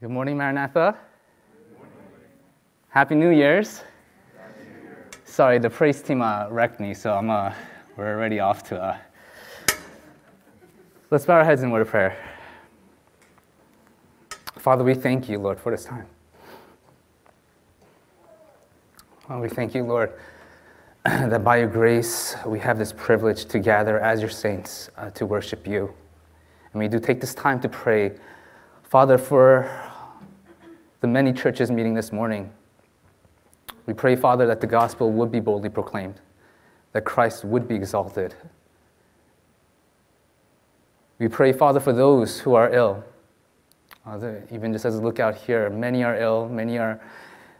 Good morning, Maranatha. Happy New Year's. Sorry, the praise team uh, wrecked me, so I'm, uh, we're already off to. Uh... Let's bow our heads in word of prayer. Father, we thank you, Lord, for this time. Well, we thank you, Lord, that by your grace we have this privilege to gather as your saints uh, to worship you. And we do take this time to pray, Father, for the many churches meeting this morning. We pray, Father, that the gospel would be boldly proclaimed, that Christ would be exalted. We pray, Father, for those who are ill. Uh, even just as a look out here, many are ill, many are,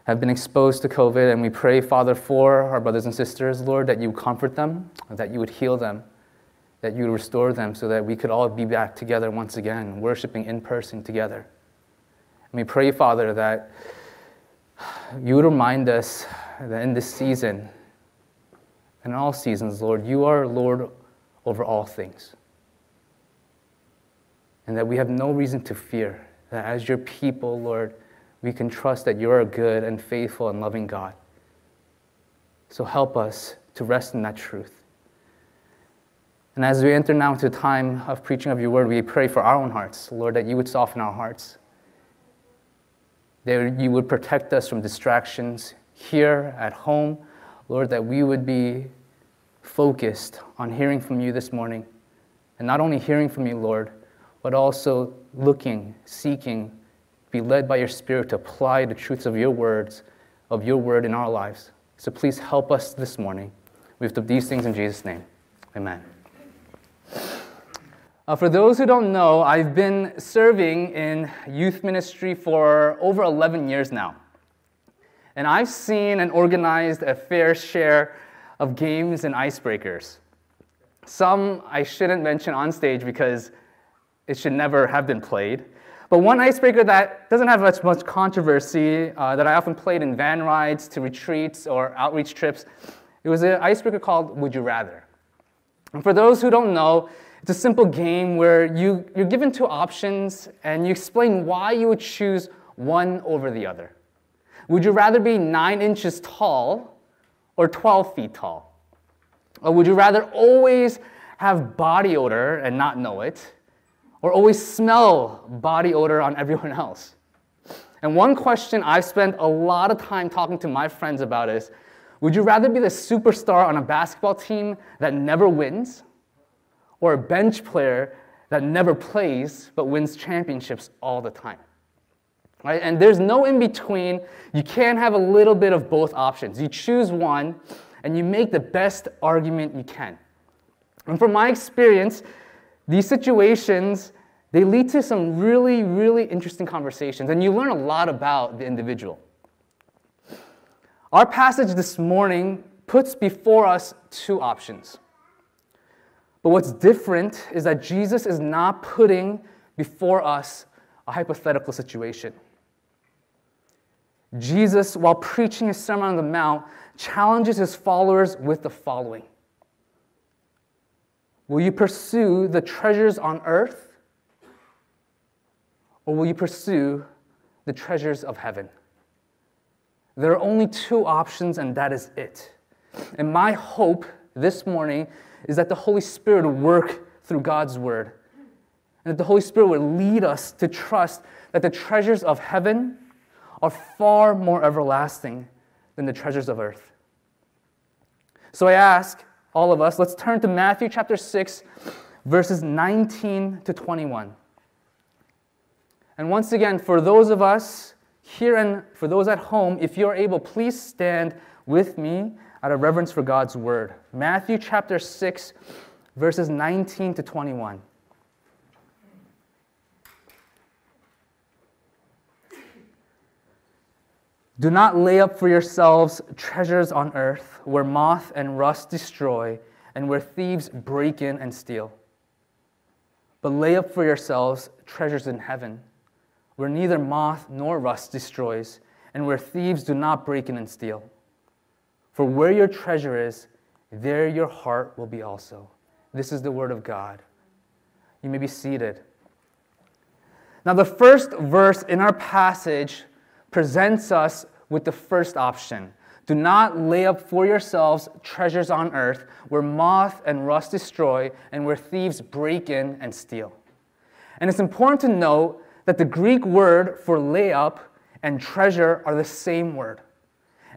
have been exposed to COVID, and we pray, Father, for our brothers and sisters, Lord, that you comfort them, that you would heal them, that you would restore them, so that we could all be back together once again, worshiping in person together. We pray, Father, that you would remind us that in this season, and all seasons, Lord, you are Lord over all things. And that we have no reason to fear, that as your people, Lord, we can trust that you're a good and faithful and loving God. So help us to rest in that truth. And as we enter now into a time of preaching of your word, we pray for our own hearts, Lord, that you would soften our hearts that you would protect us from distractions here at home. Lord, that we would be focused on hearing from you this morning. And not only hearing from you, Lord, but also looking, seeking, be led by your Spirit to apply the truths of your words, of your word in our lives. So please help us this morning. We have these things in Jesus' name. Amen. Uh, for those who don't know, I've been serving in youth ministry for over 11 years now. And I've seen and organized a fair share of games and icebreakers. Some I shouldn't mention on stage because it should never have been played. But one icebreaker that doesn't have much, much controversy, uh, that I often played in van rides to retreats or outreach trips, it was an icebreaker called Would You Rather. And for those who don't know, it's a simple game where you, you're given two options and you explain why you would choose one over the other. Would you rather be nine inches tall or 12 feet tall? Or would you rather always have body odor and not know it? Or always smell body odor on everyone else? And one question I've spent a lot of time talking to my friends about is would you rather be the superstar on a basketball team that never wins? Or a bench player that never plays but wins championships all the time. Right? And there's no in between. You can't have a little bit of both options. You choose one and you make the best argument you can. And from my experience, these situations they lead to some really really interesting conversations and you learn a lot about the individual. Our passage this morning puts before us two options. But what's different is that Jesus is not putting before us a hypothetical situation. Jesus, while preaching his Sermon on the Mount, challenges his followers with the following Will you pursue the treasures on earth, or will you pursue the treasures of heaven? There are only two options, and that is it. And my hope this morning is that the Holy Spirit work through God's word. And that the Holy Spirit would lead us to trust that the treasures of heaven are far more everlasting than the treasures of earth. So I ask all of us, let's turn to Matthew chapter 6, verses 19 to 21. And once again, for those of us here and for those at home, if you're able, please stand with me out of reverence for God's word. Matthew chapter 6, verses 19 to 21. Do not lay up for yourselves treasures on earth where moth and rust destroy and where thieves break in and steal. But lay up for yourselves treasures in heaven where neither moth nor rust destroys and where thieves do not break in and steal. For where your treasure is, there your heart will be also. This is the word of God. You may be seated. Now, the first verse in our passage presents us with the first option. Do not lay up for yourselves treasures on earth where moth and rust destroy and where thieves break in and steal. And it's important to note that the Greek word for lay up and treasure are the same word.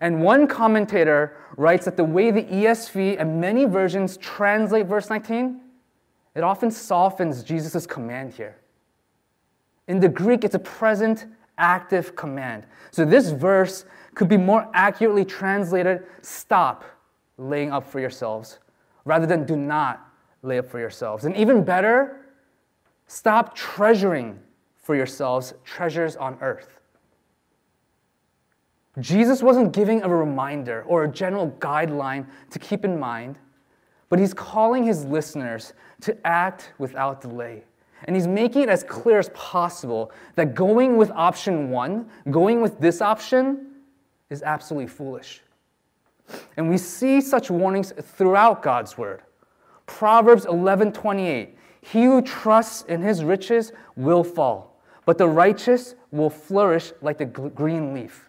And one commentator writes that the way the ESV and many versions translate verse 19, it often softens Jesus' command here. In the Greek, it's a present active command. So this verse could be more accurately translated stop laying up for yourselves rather than do not lay up for yourselves. And even better, stop treasuring for yourselves treasures on earth. Jesus wasn't giving a reminder or a general guideline to keep in mind, but he's calling his listeners to act without delay. And he's making it as clear as possible that going with option one, going with this option, is absolutely foolish. And we see such warnings throughout God's word. Proverbs 11:28 He who trusts in his riches will fall, but the righteous will flourish like the green leaf.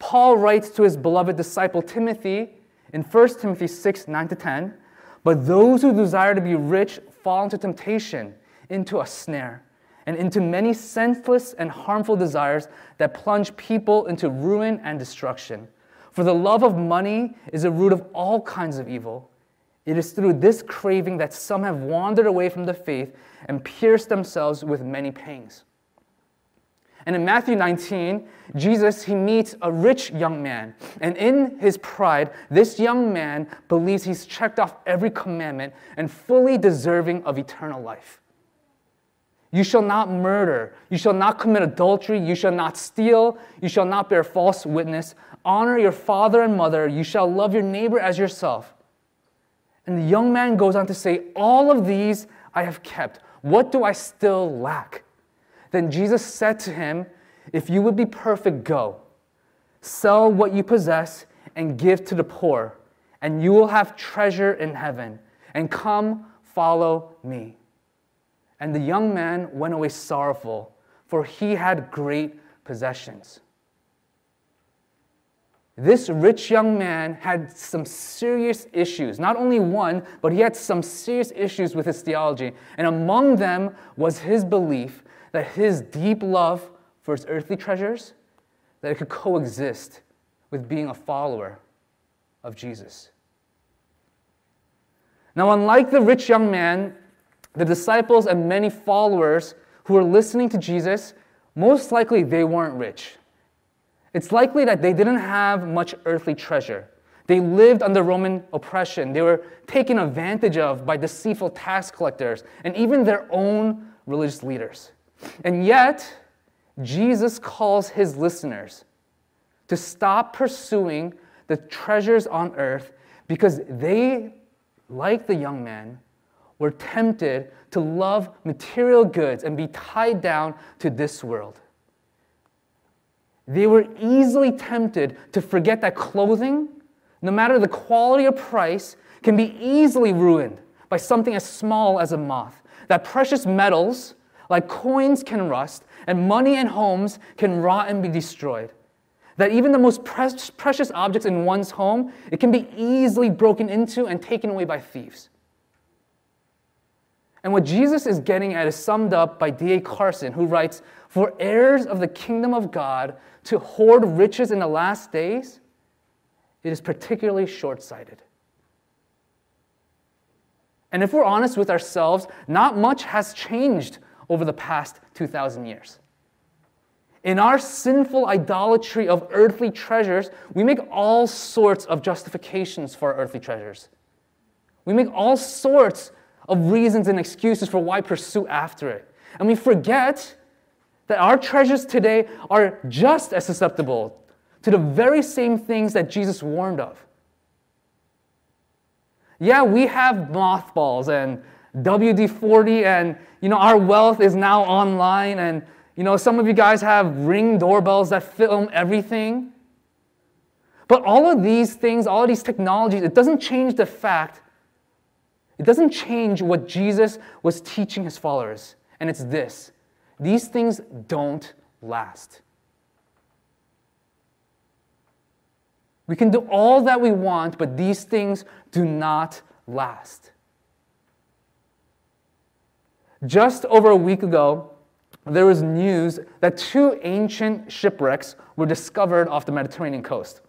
Paul writes to his beloved disciple Timothy in 1 Timothy 6 9 to 10 But those who desire to be rich fall into temptation, into a snare, and into many senseless and harmful desires that plunge people into ruin and destruction. For the love of money is a root of all kinds of evil. It is through this craving that some have wandered away from the faith and pierced themselves with many pangs. And in Matthew 19, Jesus he meets a rich young man, and in his pride, this young man believes he's checked off every commandment and fully deserving of eternal life. You shall not murder, you shall not commit adultery, you shall not steal, you shall not bear false witness, honor your father and mother, you shall love your neighbor as yourself. And the young man goes on to say, All of these I have kept. What do I still lack? Then Jesus said to him, If you would be perfect, go. Sell what you possess and give to the poor, and you will have treasure in heaven. And come, follow me. And the young man went away sorrowful, for he had great possessions. This rich young man had some serious issues. Not only one, but he had some serious issues with his theology. And among them was his belief that his deep love for his earthly treasures that it could coexist with being a follower of Jesus. Now, unlike the rich young man, the disciples and many followers who were listening to Jesus, most likely they weren't rich. It's likely that they didn't have much earthly treasure. They lived under Roman oppression. They were taken advantage of by deceitful tax collectors and even their own religious leaders. And yet, Jesus calls his listeners to stop pursuing the treasures on earth because they, like the young man, were tempted to love material goods and be tied down to this world. They were easily tempted to forget that clothing, no matter the quality or price, can be easily ruined by something as small as a moth. That precious metals, like coins can rust, and money and homes can rot and be destroyed. That even the most pre- precious objects in one's home, it can be easily broken into and taken away by thieves. And what Jesus is getting at is summed up by D.A. Carson, who writes For heirs of the kingdom of God to hoard riches in the last days, it is particularly short sighted. And if we're honest with ourselves, not much has changed over the past 2,000 years. In our sinful idolatry of earthly treasures, we make all sorts of justifications for our earthly treasures. We make all sorts of reasons and excuses for why pursue after it. And we forget that our treasures today are just as susceptible to the very same things that Jesus warned of. Yeah, we have mothballs and WD 40, and you know, our wealth is now online, and you know, some of you guys have ring doorbells that film everything. But all of these things, all of these technologies, it doesn't change the fact, it doesn't change what Jesus was teaching his followers. And it's this these things don't last. We can do all that we want, but these things do not last. Just over a week ago, there was news that two ancient shipwrecks were discovered off the Mediterranean coast.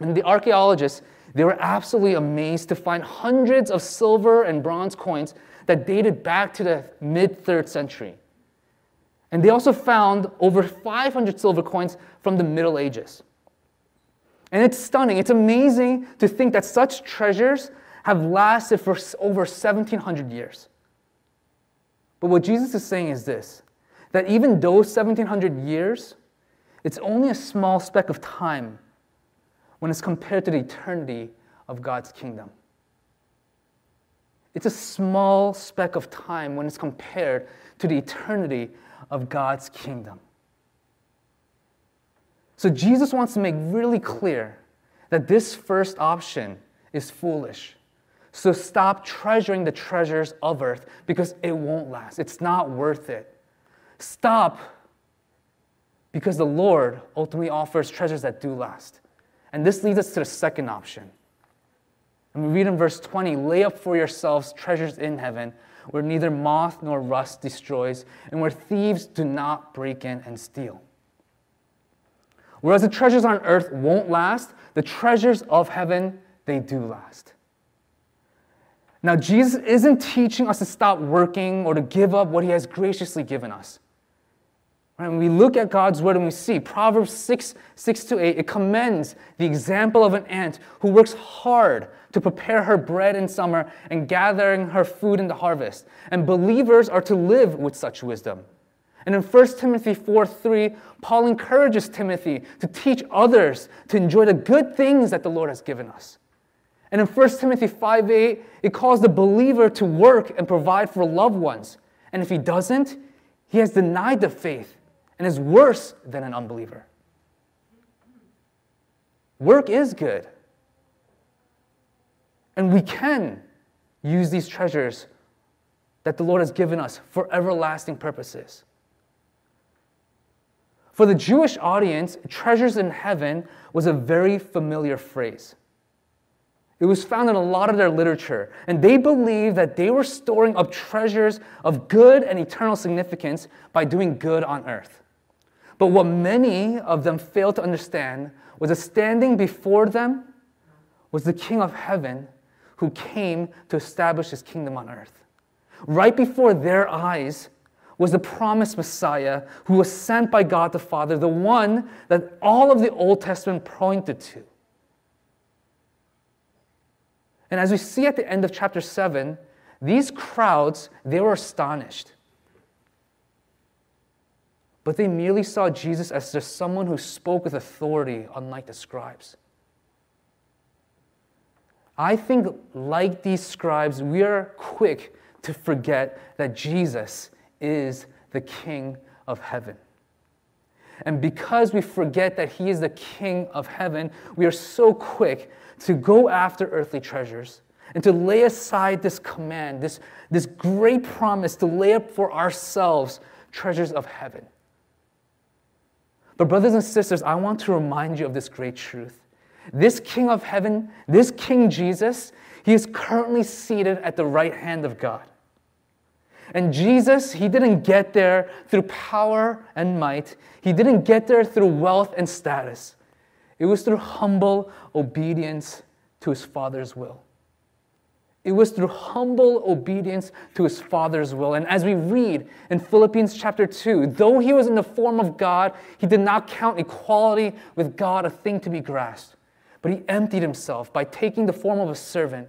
And the archaeologists, they were absolutely amazed to find hundreds of silver and bronze coins that dated back to the mid 3rd century. And they also found over 500 silver coins from the Middle Ages. And it's stunning. It's amazing to think that such treasures have lasted for over 1700 years. But what Jesus is saying is this that even those 1700 years, it's only a small speck of time when it's compared to the eternity of God's kingdom. It's a small speck of time when it's compared to the eternity of God's kingdom. So Jesus wants to make really clear that this first option is foolish. So stop treasuring the treasures of earth because it won't last. It's not worth it. Stop because the Lord ultimately offers treasures that do last. And this leads us to the second option. And we read in verse 20 lay up for yourselves treasures in heaven where neither moth nor rust destroys and where thieves do not break in and steal. Whereas the treasures on earth won't last, the treasures of heaven, they do last. Now, Jesus isn't teaching us to stop working or to give up what he has graciously given us. Right? When we look at God's word and we see Proverbs 6, 6 to 8, it commends the example of an ant who works hard to prepare her bread in summer and gathering her food in the harvest. And believers are to live with such wisdom. And in 1 Timothy 4 3, Paul encourages Timothy to teach others to enjoy the good things that the Lord has given us. And in 1 Timothy 5 8, it calls the believer to work and provide for loved ones. And if he doesn't, he has denied the faith and is worse than an unbeliever. Work is good. And we can use these treasures that the Lord has given us for everlasting purposes. For the Jewish audience, treasures in heaven was a very familiar phrase. It was found in a lot of their literature, and they believed that they were storing up treasures of good and eternal significance by doing good on earth. But what many of them failed to understand was that standing before them was the King of heaven who came to establish his kingdom on earth. Right before their eyes, was the promised Messiah who was sent by God the Father, the one that all of the Old Testament pointed to. And as we see at the end of chapter 7, these crowds, they were astonished. But they merely saw Jesus as just someone who spoke with authority, unlike the scribes. I think, like these scribes, we are quick to forget that Jesus is the King of heaven. And because we forget that He is the King of heaven, we are so quick to go after earthly treasures and to lay aside this command, this, this great promise to lay up for ourselves treasures of heaven. But, brothers and sisters, I want to remind you of this great truth. This King of heaven, this King Jesus, he is currently seated at the right hand of God. And Jesus, he didn't get there through power and might. He didn't get there through wealth and status. It was through humble obedience to his Father's will. It was through humble obedience to his Father's will. And as we read in Philippians chapter 2, though he was in the form of God, he did not count equality with God a thing to be grasped. But he emptied himself by taking the form of a servant,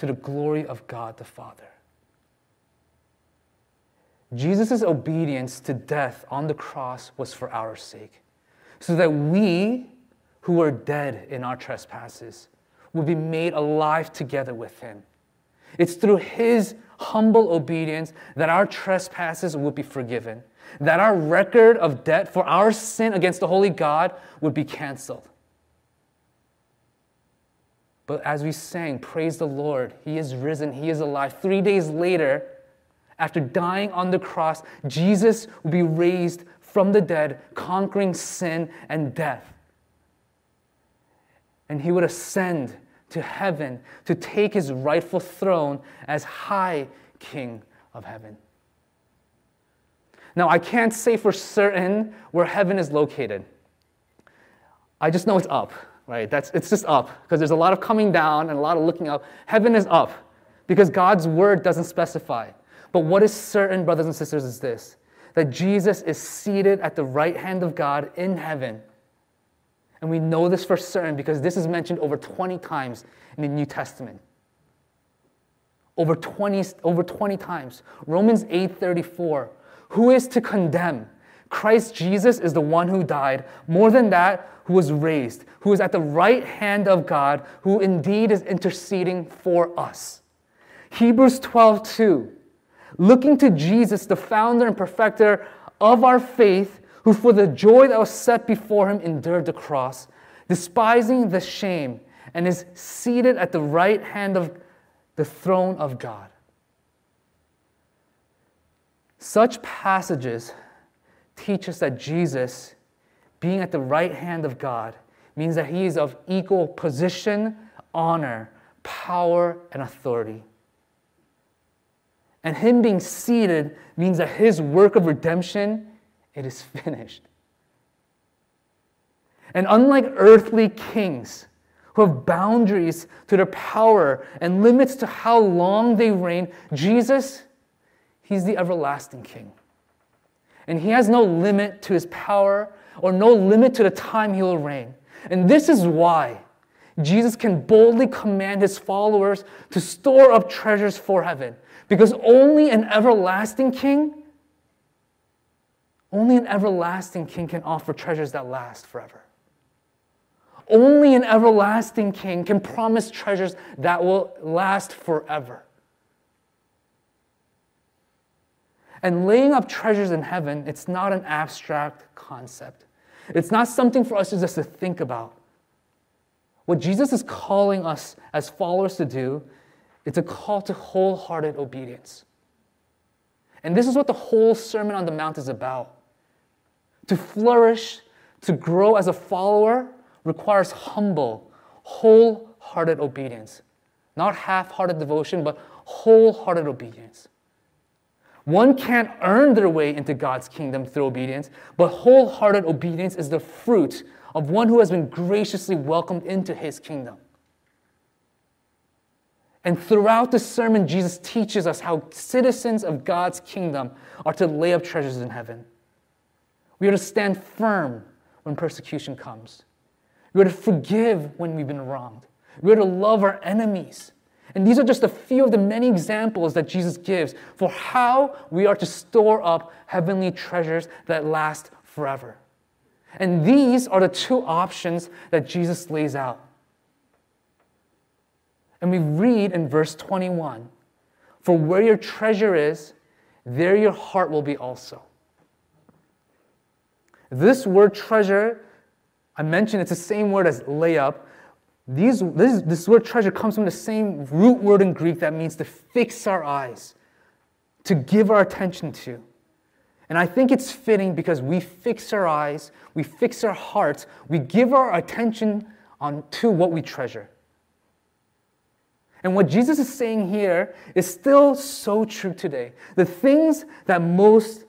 to the glory of God the Father. Jesus' obedience to death on the cross was for our sake, so that we, who were dead in our trespasses, would be made alive together with him. It's through his humble obedience that our trespasses would be forgiven, that our record of debt for our sin against the holy God would be canceled. But as we sang, praise the Lord, He is risen, He is alive. Three days later, after dying on the cross, Jesus will be raised from the dead, conquering sin and death. And He would ascend to heaven to take His rightful throne as High King of heaven. Now, I can't say for certain where heaven is located. I just know it's up right? That's, it's just up because there's a lot of coming down and a lot of looking up. Heaven is up because God's word doesn't specify. But what is certain, brothers and sisters, is this that Jesus is seated at the right hand of God in heaven. And we know this for certain because this is mentioned over 20 times in the New Testament. Over 20, over 20 times. Romans 8:34. Who is to condemn? Christ Jesus is the one who died. More than that, who was raised, who is at the right hand of God, who indeed is interceding for us. Hebrews 12, 2. Looking to Jesus, the founder and perfecter of our faith, who for the joy that was set before him endured the cross, despising the shame, and is seated at the right hand of the throne of God. Such passages teach us that Jesus being at the right hand of God means that he is of equal position, honor, power, and authority. And him being seated means that his work of redemption, it is finished. And unlike earthly kings who have boundaries to their power and limits to how long they reign, Jesus, he's the everlasting king. And he has no limit to his power or no limit to the time he will reign. And this is why Jesus can boldly command his followers to store up treasures for heaven. Because only an everlasting king, only an everlasting king can offer treasures that last forever. Only an everlasting king can promise treasures that will last forever. And laying up treasures in heaven, it's not an abstract concept. It's not something for us just to think about. What Jesus is calling us as followers to do, it's a call to wholehearted obedience. And this is what the whole Sermon on the Mount is about. To flourish, to grow as a follower, requires humble, wholehearted obedience. Not half hearted devotion, but wholehearted obedience. One can't earn their way into God's kingdom through obedience, but wholehearted obedience is the fruit of one who has been graciously welcomed into his kingdom. And throughout the sermon, Jesus teaches us how citizens of God's kingdom are to lay up treasures in heaven. We are to stand firm when persecution comes. We are to forgive when we've been wronged. We are to love our enemies. And these are just a few of the many examples that Jesus gives for how we are to store up heavenly treasures that last forever. And these are the two options that Jesus lays out. And we read in verse 21 For where your treasure is, there your heart will be also. This word treasure, I mentioned it's the same word as lay up, these, this, this word treasure comes from the same root word in Greek that means to fix our eyes, to give our attention to. And I think it's fitting because we fix our eyes, we fix our hearts, we give our attention on to what we treasure. And what Jesus is saying here is still so true today. The things that most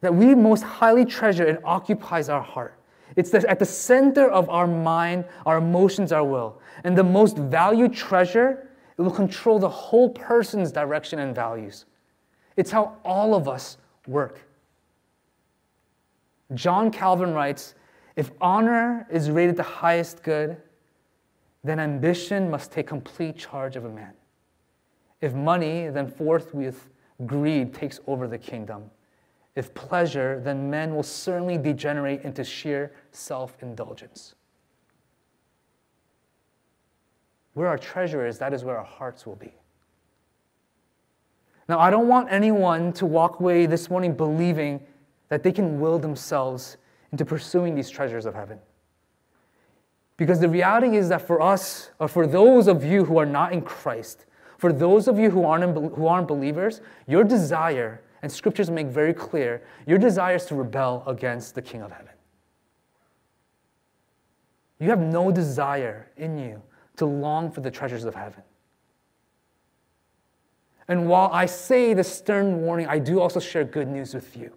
that we most highly treasure and occupies our heart it's at the center of our mind, our emotions, our will. And the most valued treasure, it will control the whole person's direction and values. It's how all of us work. John Calvin writes If honor is rated the highest good, then ambition must take complete charge of a man. If money, then forthwith greed takes over the kingdom. If pleasure, then men will certainly degenerate into sheer self indulgence. Where our treasure is, that is where our hearts will be. Now, I don't want anyone to walk away this morning believing that they can will themselves into pursuing these treasures of heaven. Because the reality is that for us, or for those of you who are not in Christ, for those of you who aren't, who aren't believers, your desire, and scriptures make very clear, your desire is to rebel against the King of heaven. You have no desire in you to long for the treasures of heaven. And while I say the stern warning, I do also share good news with you.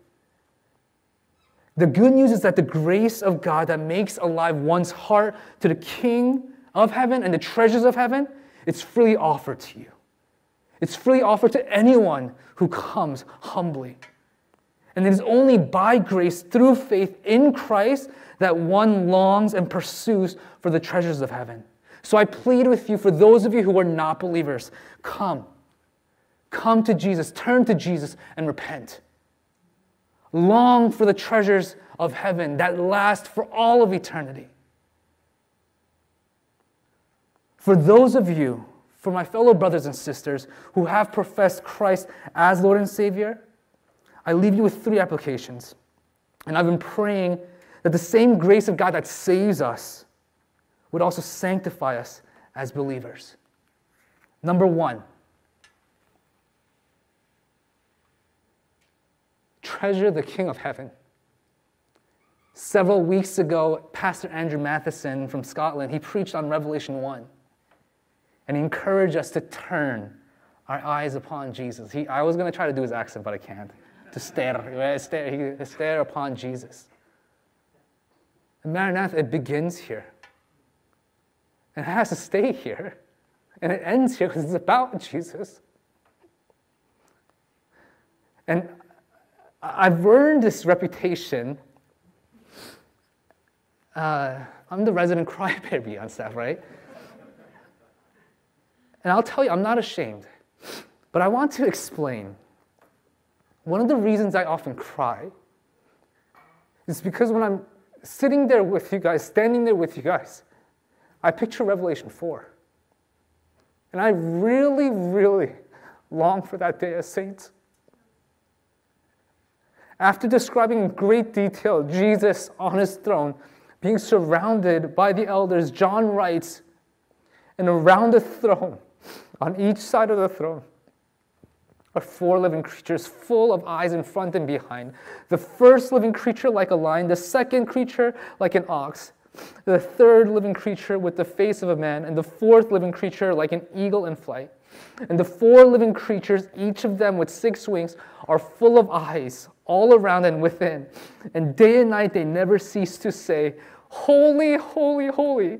The good news is that the grace of God that makes alive one's heart to the King of heaven and the treasures of heaven, it's freely offered to you. It's freely offered to anyone who comes humbly. And it is only by grace through faith in Christ that one longs and pursues for the treasures of heaven. So I plead with you, for those of you who are not believers, come. Come to Jesus, turn to Jesus, and repent. Long for the treasures of heaven that last for all of eternity. For those of you, for my fellow brothers and sisters who have professed Christ as Lord and Savior, I leave you with three applications. And I've been praying that the same grace of God that saves us would also sanctify us as believers. Number one, treasure the King of Heaven. Several weeks ago, Pastor Andrew Matheson from Scotland, he preached on Revelation 1. And encourage us to turn our eyes upon Jesus. He, I was going to try to do his accent, but I can't. To stare, stare, stare upon Jesus. And Maranatha, it begins here. And it has to stay here. And it ends here because it's about Jesus. And I've earned this reputation. Uh, I'm the resident crybaby on staff, right? And I'll tell you, I'm not ashamed, but I want to explain. One of the reasons I often cry is because when I'm sitting there with you guys, standing there with you guys, I picture Revelation 4. And I really, really long for that day as saints. After describing in great detail Jesus on his throne, being surrounded by the elders, John writes, and around the throne, on each side of the throne, are four living creatures full of eyes in front and behind. The first living creature like a lion, the second creature like an ox, the third living creature with the face of a man, and the fourth living creature like an eagle in flight. And the four living creatures, each of them with six wings, are full of eyes all around and within. And day and night they never cease to say, Holy, holy, holy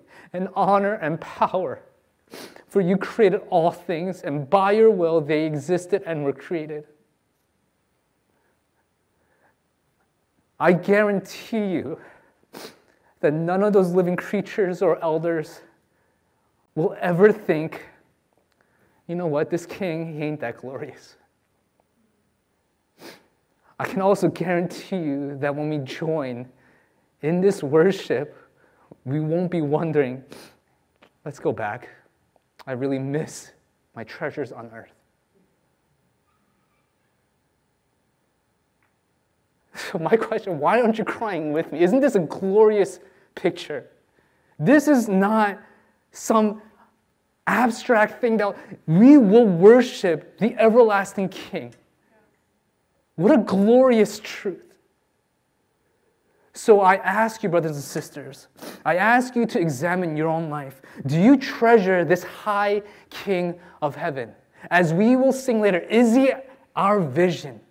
and honor and power. For you created all things, and by your will they existed and were created. I guarantee you that none of those living creatures or elders will ever think, you know what, this king, he ain't that glorious. I can also guarantee you that when we join in this worship, we won't be wondering, let's go back. I really miss my treasures on earth. So, my question why aren't you crying with me? Isn't this a glorious picture? This is not some abstract thing that we will worship the everlasting King. What a glorious truth. So I ask you, brothers and sisters, I ask you to examine your own life. Do you treasure this high King of heaven? As we will sing later, is He our vision?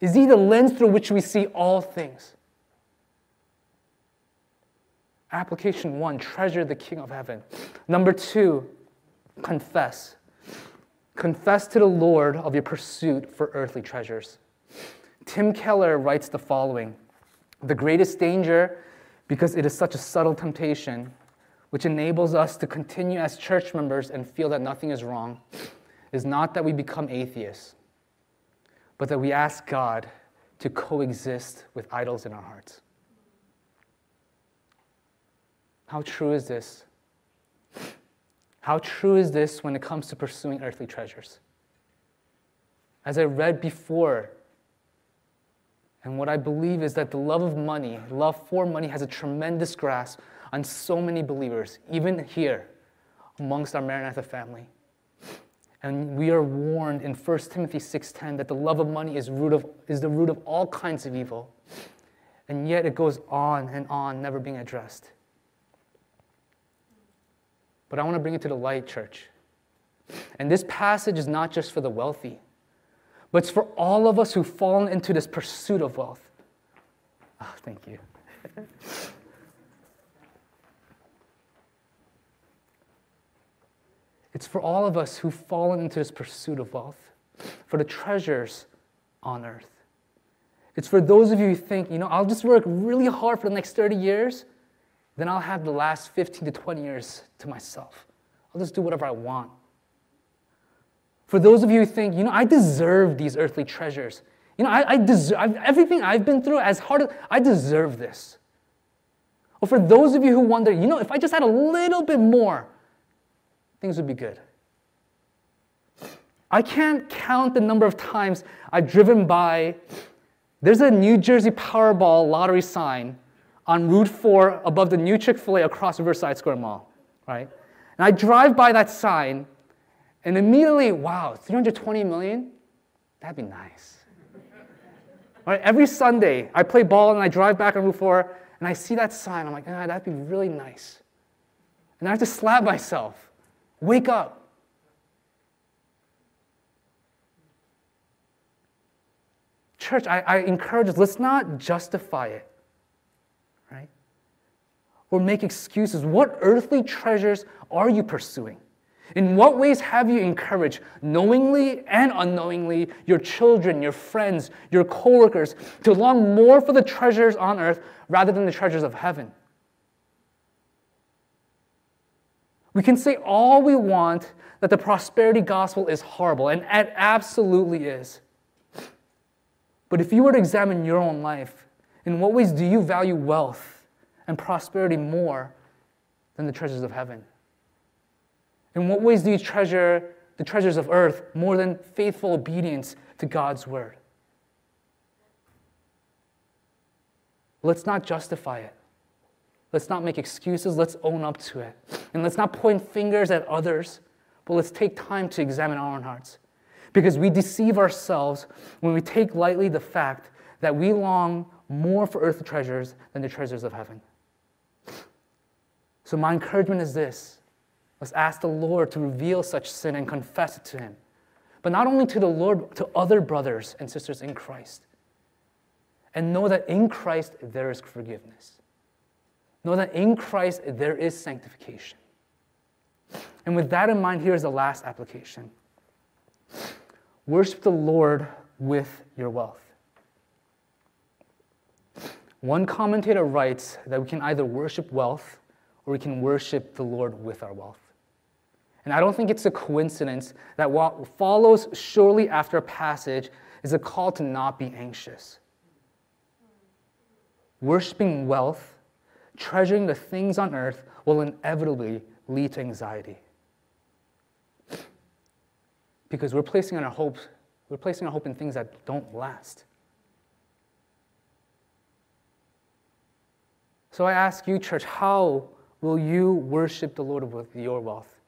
Is He the lens through which we see all things? Application one treasure the King of heaven. Number two, confess. Confess to the Lord of your pursuit for earthly treasures. Tim Keller writes the following The greatest danger, because it is such a subtle temptation, which enables us to continue as church members and feel that nothing is wrong, is not that we become atheists, but that we ask God to coexist with idols in our hearts. How true is this? How true is this when it comes to pursuing earthly treasures? As I read before, and what I believe is that the love of money, love for money, has a tremendous grasp on so many believers, even here amongst our Maranatha family. And we are warned in 1 Timothy 6:10 that the love of money is, root of, is the root of all kinds of evil. And yet it goes on and on, never being addressed. But I want to bring it to the light, church. And this passage is not just for the wealthy, but it's for all of us who've fallen into this pursuit of wealth. Oh, thank you. it's for all of us who've fallen into this pursuit of wealth, for the treasures on earth. It's for those of you who think, you know, I'll just work really hard for the next 30 years then I'll have the last 15 to 20 years to myself. I'll just do whatever I want. For those of you who think, you know, I deserve these earthly treasures. You know, I, I deserve everything I've been through, as hard as I deserve this. Or for those of you who wonder, you know, if I just had a little bit more, things would be good. I can't count the number of times I've driven by. There's a New Jersey Powerball lottery sign on Route 4 above the new Chick fil A across Riverside Square Mall, right? And I drive by that sign, and immediately, wow, 320 million? That'd be nice. right? Every Sunday, I play ball and I drive back on Route 4, and I see that sign. I'm like, ah, that'd be really nice. And I have to slap myself. Wake up. Church, I, I encourage let's not justify it right? or make excuses. What earthly treasures are you pursuing? In what ways have you encouraged, knowingly and unknowingly, your children, your friends, your coworkers to long more for the treasures on earth rather than the treasures of heaven? We can say all we want that the prosperity gospel is horrible, and it absolutely is. But if you were to examine your own life, in what ways do you value wealth? and prosperity more than the treasures of heaven? In what ways do you treasure the treasures of earth more than faithful obedience to God's word? Let's not justify it. Let's not make excuses. Let's own up to it. And let's not point fingers at others, but let's take time to examine our own hearts. Because we deceive ourselves when we take lightly the fact that we long more for earthly treasures than the treasures of heaven. So, my encouragement is this let's ask the Lord to reveal such sin and confess it to Him. But not only to the Lord, to other brothers and sisters in Christ. And know that in Christ there is forgiveness. Know that in Christ there is sanctification. And with that in mind, here's the last application worship the Lord with your wealth. One commentator writes that we can either worship wealth or we can worship the Lord with our wealth. And I don't think it's a coincidence that what follows shortly after a passage is a call to not be anxious. Worshipping wealth, treasuring the things on earth, will inevitably lead to anxiety. Because we're placing our hope, we're placing our hope in things that don't last. So I ask you, church, how will you worship the Lord with your wealth?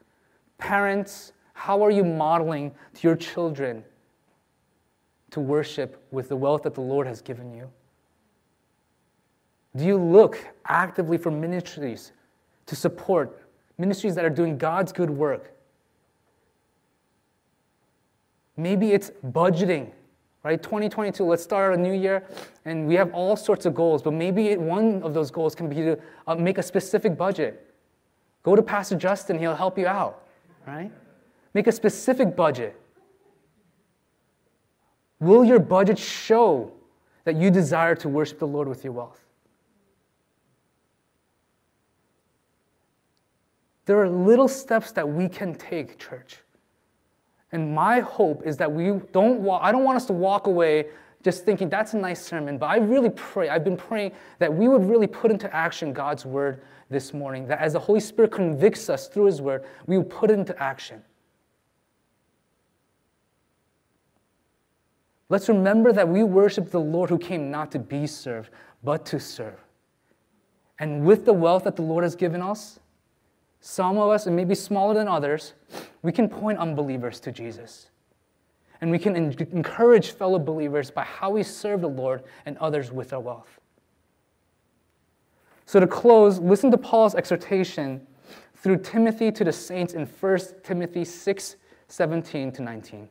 Parents, how are you modeling to your children to worship with the wealth that the Lord has given you? Do you look actively for ministries to support ministries that are doing God's good work? Maybe it's budgeting, right? 2022, let's start a new year, and we have all sorts of goals, but maybe one of those goals can be to uh, make a specific budget. Go to Pastor Justin, he'll help you out, right? Make a specific budget. Will your budget show that you desire to worship the Lord with your wealth? There are little steps that we can take, church. And my hope is that we don't walk, I don't want us to walk away just thinking that's a nice sermon, but I really pray, I've been praying that we would really put into action God's word this morning, that as the Holy Spirit convicts us through his word, we will put it into action. Let's remember that we worship the Lord who came not to be served, but to serve. And with the wealth that the Lord has given us, some of us, and maybe smaller than others, we can point unbelievers to Jesus. And we can encourage fellow believers by how we serve the Lord and others with our wealth. So, to close, listen to Paul's exhortation through Timothy to the saints in 1 Timothy 6 17 to 19.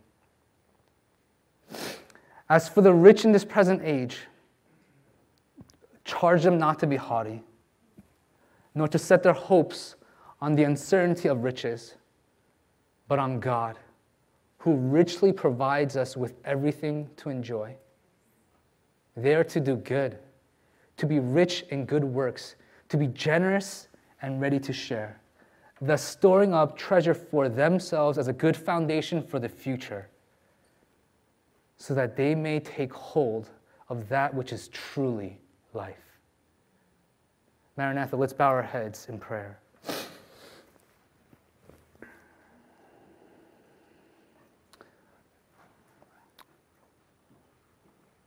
As for the rich in this present age, charge them not to be haughty, nor to set their hopes on the uncertainty of riches, but on God, who richly provides us with everything to enjoy. They are to do good, to be rich in good works, to be generous and ready to share, thus storing up treasure for themselves as a good foundation for the future, so that they may take hold of that which is truly life. Maranatha, let's bow our heads in prayer.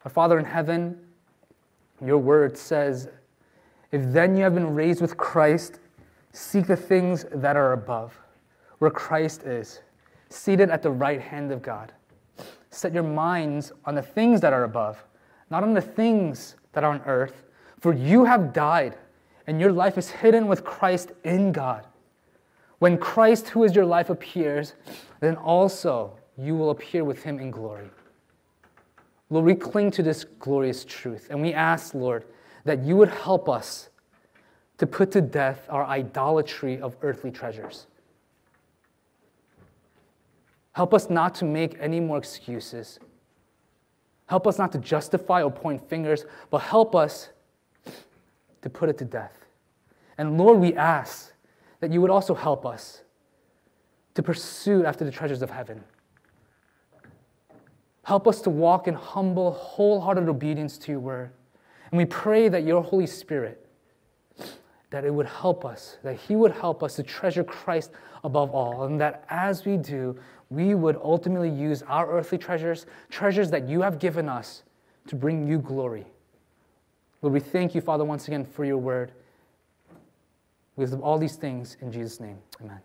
Our Father in heaven, your word says, If then you have been raised with Christ, seek the things that are above, where Christ is, seated at the right hand of God. Set your minds on the things that are above, not on the things that are on earth, for you have died, and your life is hidden with Christ in God. When Christ, who is your life, appears, then also you will appear with him in glory. Lord, we cling to this glorious truth and we ask, Lord, that you would help us to put to death our idolatry of earthly treasures. Help us not to make any more excuses. Help us not to justify or point fingers, but help us to put it to death. And Lord, we ask that you would also help us to pursue after the treasures of heaven. Help us to walk in humble, wholehearted obedience to your word. And we pray that your Holy Spirit, that it would help us, that He would help us to treasure Christ above all, and that as we do, we would ultimately use our earthly treasures, treasures that you have given us, to bring you glory. Lord, we thank you, Father, once again for your word. We have all these things in Jesus' name. Amen.